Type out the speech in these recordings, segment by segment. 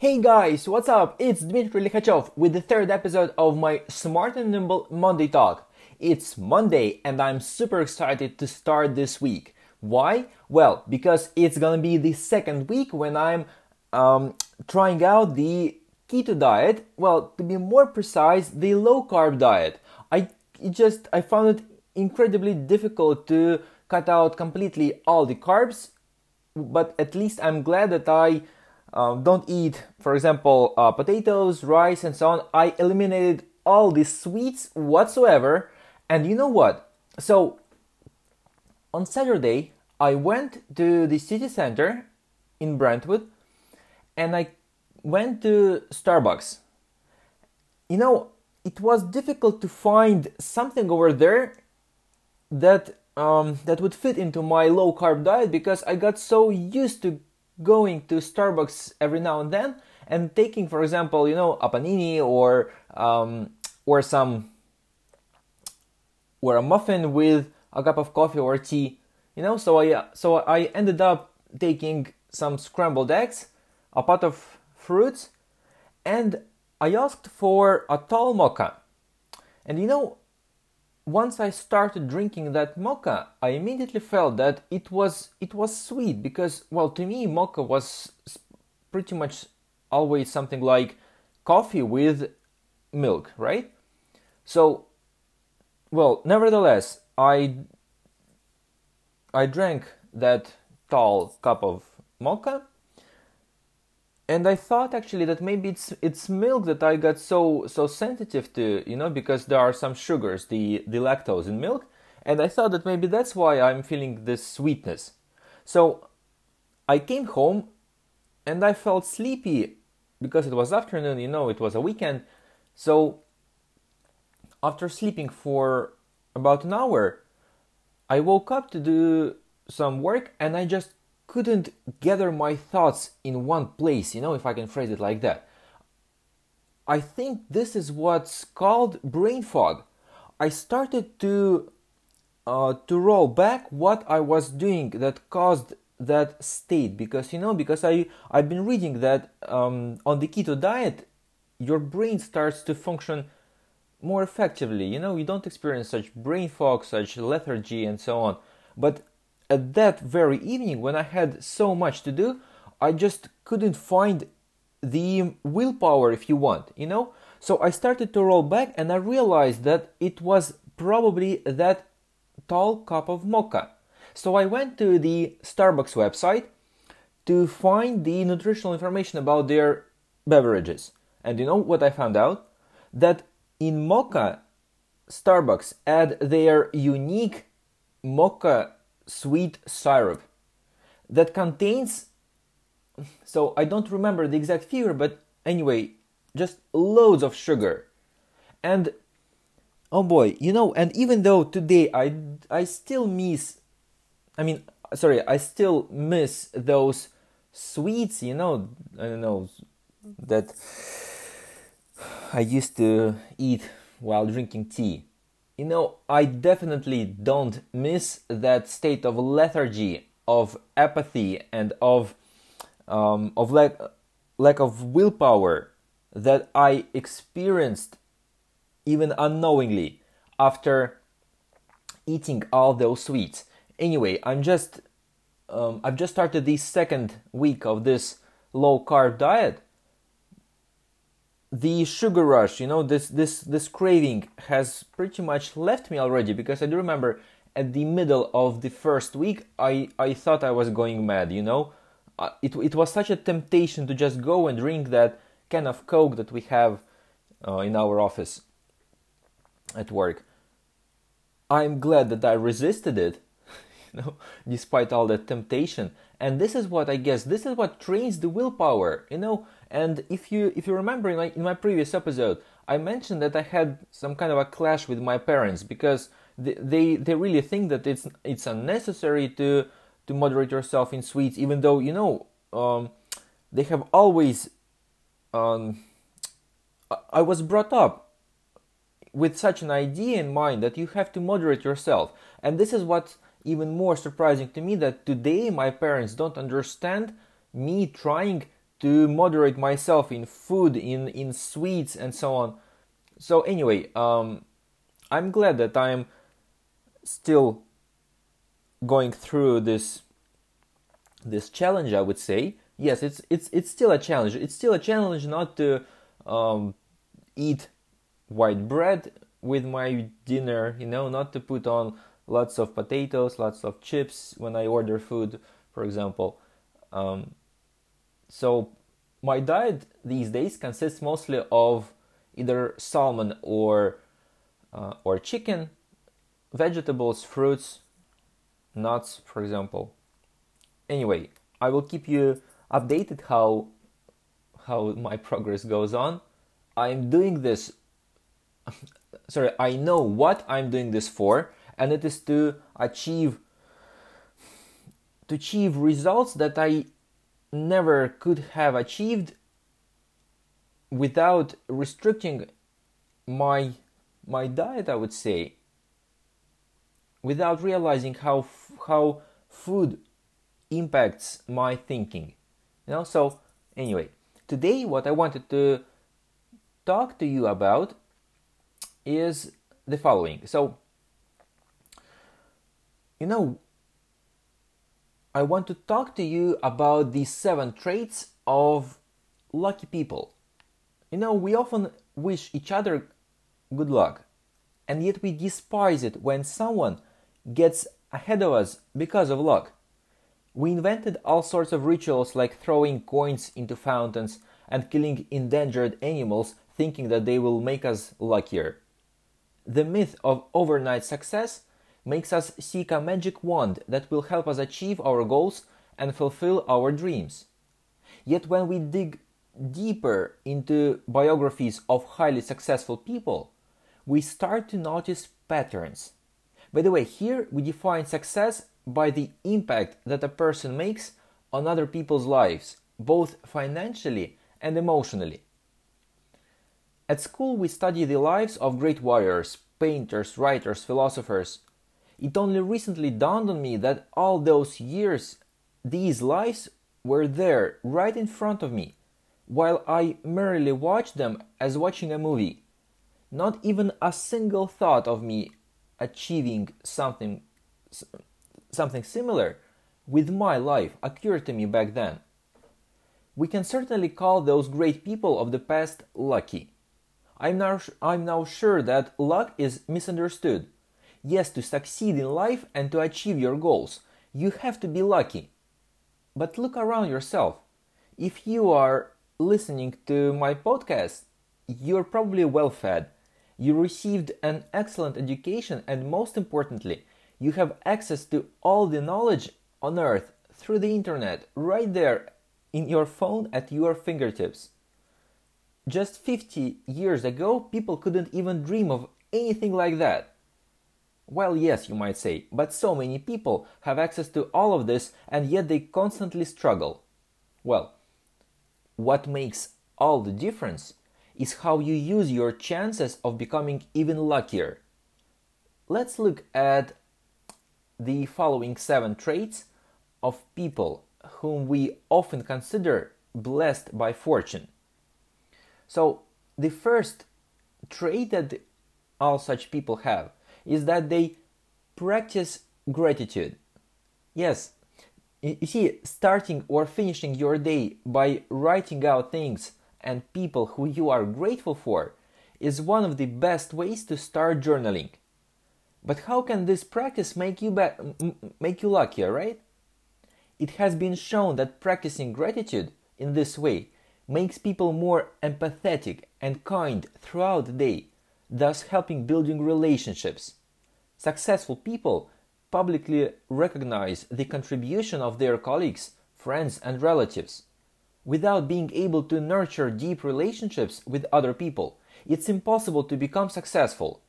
Hey guys, what's up? It's Dmitry Likhachov with the third episode of my Smart and Nimble Monday Talk. It's Monday and I'm super excited to start this week. Why? Well, because it's gonna be the second week when I'm um, trying out the keto diet. Well, to be more precise, the low carb diet. I just I found it incredibly difficult to cut out completely all the carbs, but at least I'm glad that I um, don't eat, for example, uh, potatoes, rice, and so on. I eliminated all these sweets whatsoever. And you know what? So on Saturday, I went to the city center in Brentwood and I went to Starbucks. You know, it was difficult to find something over there that um, that would fit into my low carb diet because I got so used to going to Starbucks every now and then and taking, for example, you know, a panini or um, or some or a muffin with a cup of coffee or tea, you know. So I so I ended up taking some scrambled eggs, a pot of fruits, and I asked for a tall mocha. And you know, once I started drinking that mocha, I immediately felt that it was it was sweet because well to me mocha was pretty much always something like coffee with milk, right? So well, nevertheless, I I drank that tall cup of mocha and I thought actually that maybe it's it's milk that I got so so sensitive to, you know, because there are some sugars, the the lactose in milk, and I thought that maybe that's why I'm feeling this sweetness. So I came home and I felt sleepy because it was afternoon, you know, it was a weekend. So after sleeping for about an hour, I woke up to do some work and I just couldn't gather my thoughts in one place, you know, if I can phrase it like that. I think this is what's called brain fog. I started to uh, to roll back what I was doing that caused that state because you know because I I've been reading that um, on the keto diet your brain starts to function more effectively. You know you don't experience such brain fog, such lethargy, and so on. But at that very evening when I had so much to do, I just couldn't find the willpower, if you want, you know? So I started to roll back and I realized that it was probably that tall cup of mocha. So I went to the Starbucks website to find the nutritional information about their beverages. And you know what I found out? That in mocha, Starbucks add their unique mocha sweet syrup that contains so I don't remember the exact figure but anyway just loads of sugar. And oh boy you know and even though today I I still miss I mean sorry I still miss those sweets you know I don't know that I used to eat while drinking tea you know, I definitely don't miss that state of lethargy, of apathy, and of um, of lack lack of willpower that I experienced even unknowingly after eating all those sweets. Anyway, I'm just um, I've just started the second week of this low carb diet the sugar rush, you know, this this this craving has pretty much left me already because I do remember at the middle of the first week I I thought I was going mad, you know. Uh, it it was such a temptation to just go and drink that can of coke that we have uh, in our office at work. I'm glad that I resisted it, you know, despite all that temptation. And this is what I guess this is what trains the willpower, you know and if you if you remember in my, in my previous episode, I mentioned that I had some kind of a clash with my parents because they they, they really think that it's it's unnecessary to to moderate yourself in sweets, even though you know um, they have always. Um, I was brought up with such an idea in mind that you have to moderate yourself, and this is what's even more surprising to me that today my parents don't understand me trying to moderate myself in food, in in sweets, and so on. So anyway, um, I'm glad that I'm still going through this this challenge. I would say yes, it's it's it's still a challenge. It's still a challenge not to um, eat white bread with my dinner. You know, not to put on lots of potatoes, lots of chips when I order food, for example. Um, so my diet these days consists mostly of either salmon or uh, or chicken, vegetables, fruits, nuts, for example. Anyway, I will keep you updated how how my progress goes on. I'm doing this sorry, I know what I'm doing this for and it is to achieve to achieve results that I never could have achieved without restricting my my diet I would say without realizing how how food impacts my thinking. You know so anyway today what I wanted to talk to you about is the following. So you know I want to talk to you about the seven traits of lucky people. You know, we often wish each other good luck, and yet we despise it when someone gets ahead of us because of luck. We invented all sorts of rituals like throwing coins into fountains and killing endangered animals thinking that they will make us luckier. The myth of overnight success makes us seek a magic wand that will help us achieve our goals and fulfill our dreams. Yet when we dig deeper into biographies of highly successful people, we start to notice patterns. By the way, here we define success by the impact that a person makes on other people's lives, both financially and emotionally. At school, we study the lives of great warriors, painters, writers, philosophers, it only recently dawned on me that all those years, these lives were there right in front of me, while I merely watched them as watching a movie. Not even a single thought of me achieving something something similar with my life occurred to me back then. We can certainly call those great people of the past lucky. I'm now, I'm now sure that luck is misunderstood Yes, to succeed in life and to achieve your goals, you have to be lucky. But look around yourself. If you are listening to my podcast, you're probably well fed. You received an excellent education, and most importantly, you have access to all the knowledge on earth through the internet right there in your phone at your fingertips. Just 50 years ago, people couldn't even dream of anything like that. Well, yes, you might say, but so many people have access to all of this and yet they constantly struggle. Well, what makes all the difference is how you use your chances of becoming even luckier. Let's look at the following seven traits of people whom we often consider blessed by fortune. So, the first trait that all such people have is that they practice gratitude. Yes, you see, starting or finishing your day by writing out things and people who you are grateful for is one of the best ways to start journaling. But how can this practice make you be- make you luckier, right? It has been shown that practicing gratitude in this way makes people more empathetic and kind throughout the day thus helping building relationships. Successful people publicly recognize the contribution of their colleagues, friends, and relatives. Without being able to nurture deep relationships with other people, it's impossible to become successful.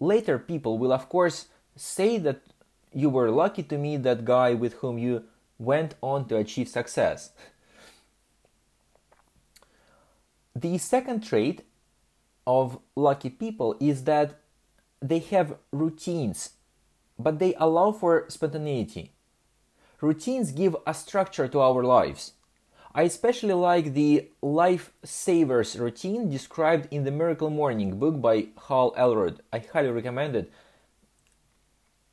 Later, people will, of course, say that you were lucky to meet that guy with whom you went on to achieve success. The second trait of lucky people is that they have routines, but they allow for spontaneity. Routines give a structure to our lives. I especially like the Life Savers routine described in the Miracle Morning book by Hal Elrod. I highly recommend it.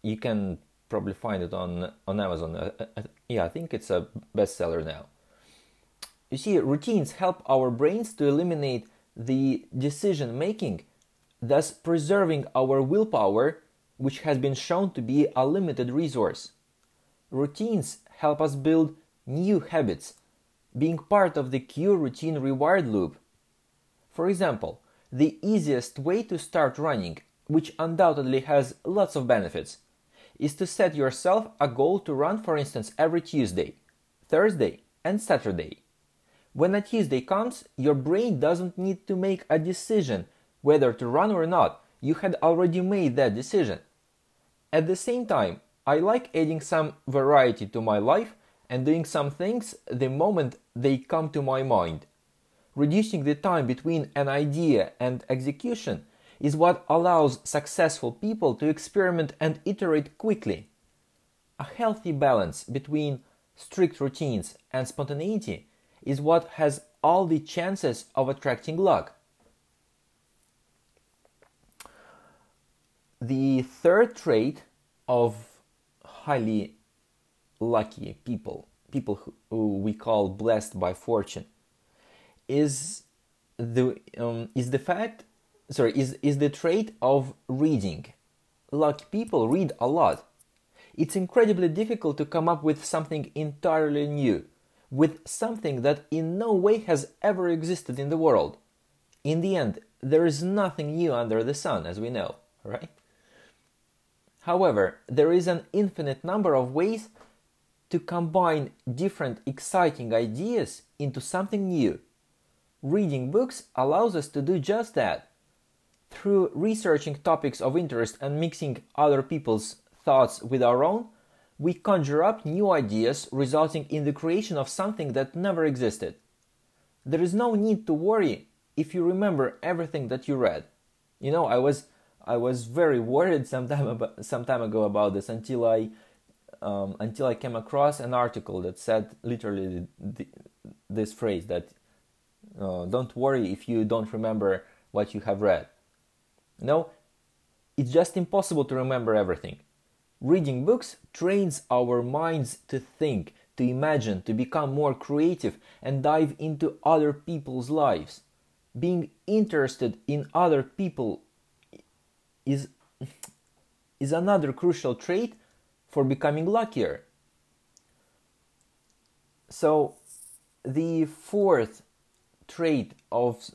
You can probably find it on on Amazon. Uh, uh, uh, yeah, I think it's a bestseller now. You see, routines help our brains to eliminate the decision making, thus preserving our willpower, which has been shown to be a limited resource. Routines help us build new habits, being part of the cue routine reward loop. For example, the easiest way to start running, which undoubtedly has lots of benefits, is to set yourself a goal to run, for instance, every Tuesday, Thursday, and Saturday. When a Tuesday comes, your brain doesn't need to make a decision whether to run or not. You had already made that decision. At the same time, I like adding some variety to my life and doing some things the moment they come to my mind. Reducing the time between an idea and execution is what allows successful people to experiment and iterate quickly. A healthy balance between strict routines and spontaneity is what has all the chances of attracting luck. The third trait of highly lucky people, people who, who we call blessed by fortune, is the um, is the fact sorry is is the trait of reading. Lucky people read a lot. It's incredibly difficult to come up with something entirely new with something that in no way has ever existed in the world. In the end, there is nothing new under the sun, as we know, right? However, there is an infinite number of ways to combine different exciting ideas into something new. Reading books allows us to do just that. Through researching topics of interest and mixing other people's thoughts with our own, we conjure up new ideas resulting in the creation of something that never existed. There is no need to worry if you remember everything that you read. You know, I was I was very worried some time about, some time ago about this until I um, until I came across an article that said literally the, this phrase that uh, don't worry if you don't remember what you have read. No, it's just impossible to remember everything. Reading books trains our minds to think, to imagine, to become more creative and dive into other people's lives. Being interested in other people is, is another crucial trait for becoming luckier. So, the fourth trait of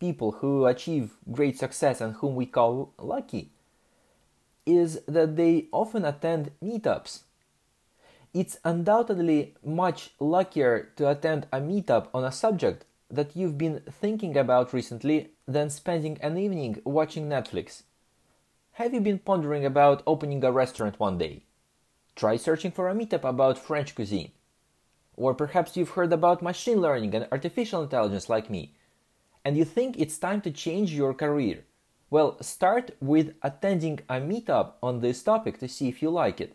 people who achieve great success and whom we call lucky is that they often attend meetups. It's undoubtedly much luckier to attend a meetup on a subject that you've been thinking about recently than spending an evening watching Netflix. Have you been pondering about opening a restaurant one day? Try searching for a meetup about French cuisine. Or perhaps you've heard about machine learning and artificial intelligence like me, and you think it's time to change your career. Well, start with attending a meetup on this topic to see if you like it.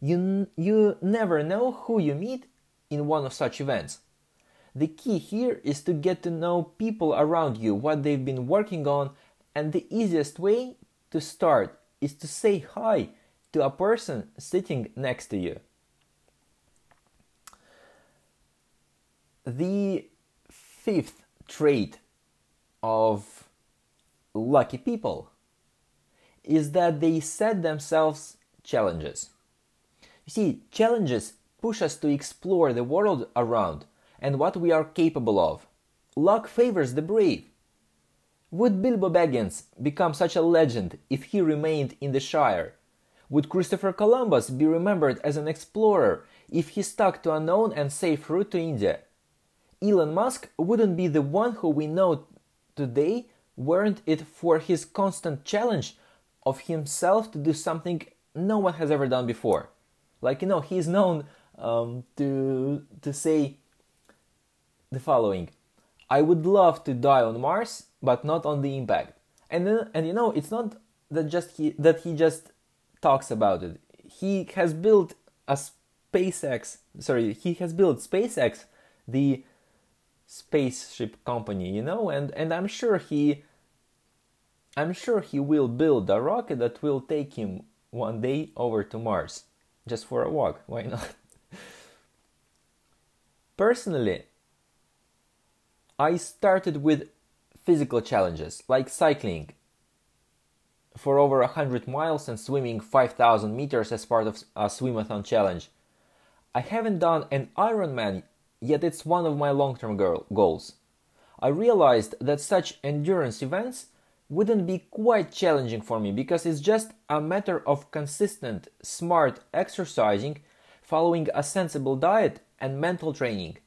You, you never know who you meet in one of such events. The key here is to get to know people around you, what they've been working on, and the easiest way to start is to say hi to a person sitting next to you. The fifth trait of lucky people is that they set themselves challenges. You see, challenges push us to explore the world around and what we are capable of. Luck favors the brave. Would Bilbo Baggins become such a legend if he remained in the Shire? Would Christopher Columbus be remembered as an explorer if he stuck to a known and safe route to India? Elon Musk wouldn't be the one who we know today weren't it for his constant challenge of himself to do something no one has ever done before? Like you know, he's known um, to to say the following: "I would love to die on Mars, but not on the impact." And then, and you know, it's not that just he that he just talks about it. He has built a SpaceX. Sorry, he has built SpaceX, the spaceship company, you know, and and I'm sure he I'm sure he will build a rocket that will take him one day over to Mars just for a walk. Why not? Personally, I started with physical challenges like cycling for over 100 miles and swimming 5000 meters as part of a swimathon challenge. I haven't done an Ironman yet it's one of my long-term goals. I realized that such endurance events wouldn't be quite challenging for me because it's just a matter of consistent, smart exercising, following a sensible diet, and mental training.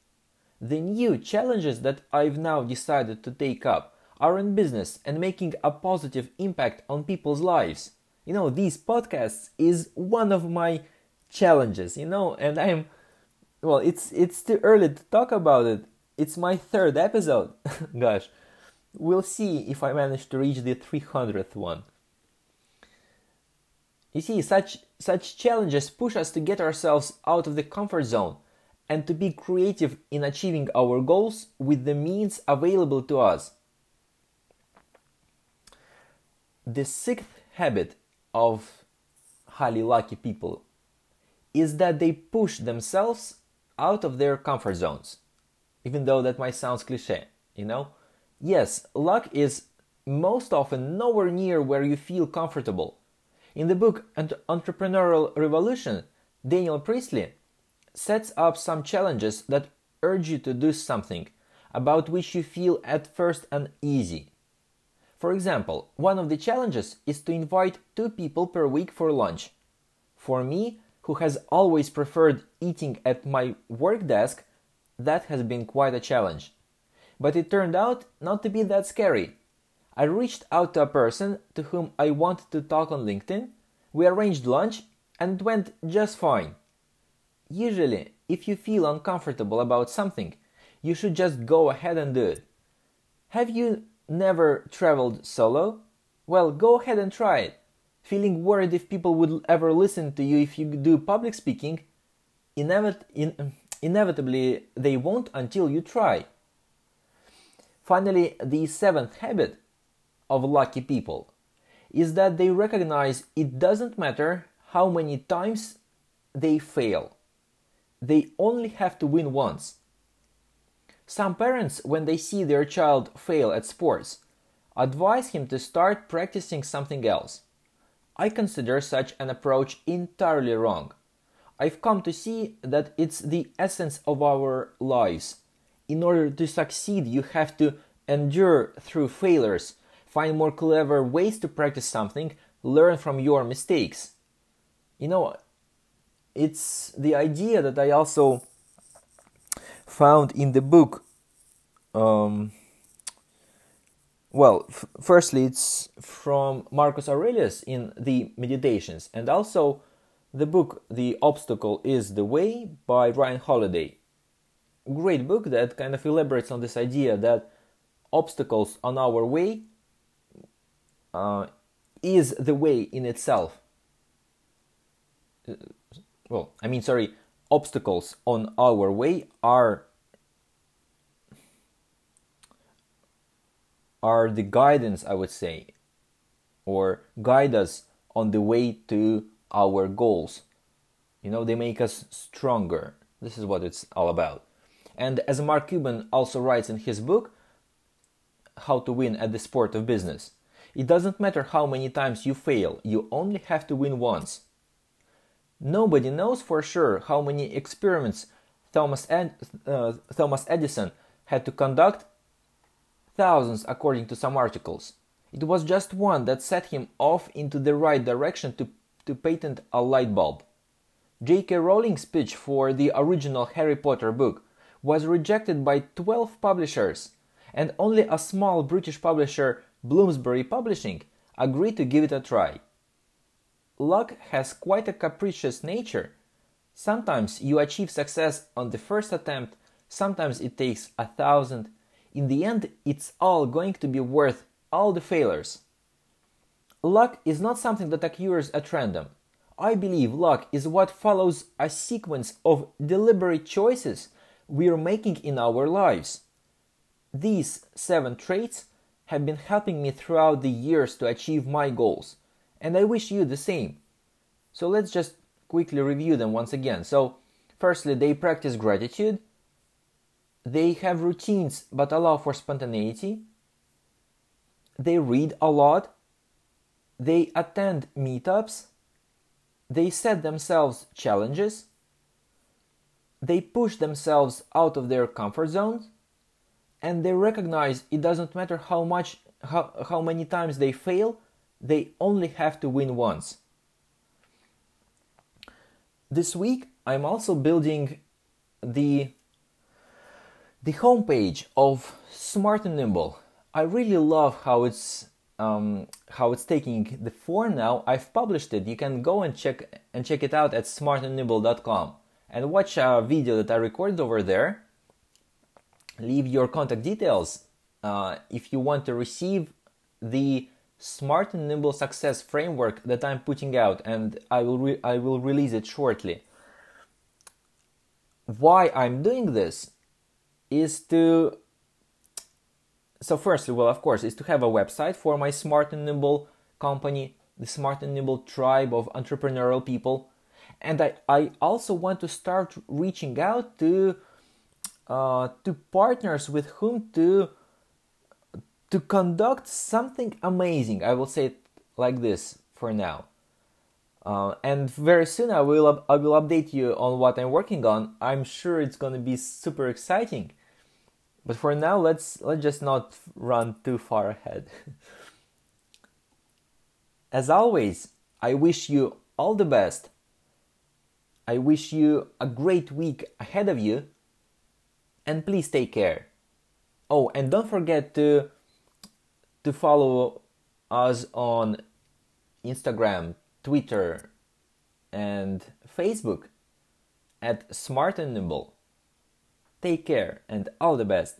The new challenges that I've now decided to take up are in business and making a positive impact on people's lives. You know, these podcasts is one of my challenges, you know, and I'm well, it's it's too early to talk about it. It's my third episode. Gosh. We'll see if I manage to reach the 300th one. You see, such such challenges push us to get ourselves out of the comfort zone and to be creative in achieving our goals with the means available to us. The sixth habit of highly lucky people is that they push themselves out of their comfort zones. Even though that might sound cliche, you know? Yes, luck is most often nowhere near where you feel comfortable. In the book Entrepreneurial Revolution, Daniel Priestley sets up some challenges that urge you to do something about which you feel at first uneasy. For example, one of the challenges is to invite two people per week for lunch. For me, who has always preferred eating at my work desk, that has been quite a challenge. But it turned out not to be that scary. I reached out to a person to whom I wanted to talk on LinkedIn, we arranged lunch, and it went just fine. Usually, if you feel uncomfortable about something, you should just go ahead and do it. Have you never traveled solo? Well, go ahead and try it feeling worried if people would ever listen to you if you do public speaking, inevit- in- inevitably they won't until you try. Finally, the seventh habit of lucky people is that they recognize it doesn't matter how many times they fail. They only have to win once. Some parents, when they see their child fail at sports, advise him to start practicing something else. I consider such an approach entirely wrong. I've come to see that it's the essence of our lives. In order to succeed, you have to endure through failures, find more clever ways to practice something, learn from your mistakes. You know, it's the idea that I also found in the book um, well, f- firstly, it's from Marcus Aurelius in the Meditations, and also the book The Obstacle is the Way by Ryan Holiday. Great book that kind of elaborates on this idea that obstacles on our way uh, is the way in itself. Uh, well, I mean, sorry, obstacles on our way are are the guidance, I would say, or guide us on the way to our goals. You know, they make us stronger. This is what it's all about. And as Mark Cuban also writes in his book, How to Win at the Sport of Business, it doesn't matter how many times you fail, you only have to win once. Nobody knows for sure how many experiments Thomas, Ed, uh, Thomas Edison had to conduct thousands according to some articles. It was just one that set him off into the right direction to, to patent a light bulb. J.K. Rowling's pitch for the original Harry Potter book was rejected by 12 publishers, and only a small British publisher, Bloomsbury Publishing, agreed to give it a try. Luck has quite a capricious nature. Sometimes you achieve success on the first attempt, sometimes it takes a thousand, in the end, it's all going to be worth all the failures. Luck is not something that occurs at random. I believe luck is what follows a sequence of deliberate choices we are making in our lives. These seven traits have been helping me throughout the years to achieve my goals, and I wish you the same. So let's just quickly review them once again. So, firstly, they practice gratitude, they have routines but allow for spontaneity, they read a lot, they attend meetups, they set themselves challenges, they push themselves out of their comfort zones, and they recognize it doesn't matter how much how, how many times they fail, they only have to win once. This week I'm also building the the homepage of Smart and Nimble. I really love how it's um, how it's taking the form now. I've published it. You can go and check and check it out at smartandnimble.com and watch a video that I recorded over there. Leave your contact details uh, if you want to receive the Smart and Nimble Success framework that I'm putting out, and I will re- I will release it shortly. Why I'm doing this is to so firstly, well, of course, is to have a website for my Smart and Nimble company, the Smart and Nimble tribe of entrepreneurial people, and I, I also want to start reaching out to uh, to partners with whom to to conduct something amazing. I will say it like this for now. Uh, and very soon I will I will update you on what I'm working on. I'm sure it's going to be super exciting. But for now, let's let's just not run too far ahead. As always, I wish you all the best. I wish you a great week ahead of you. And please take care. Oh, and don't forget to to follow us on Instagram, Twitter, and Facebook at Smart and Nimble. Take care and all the best.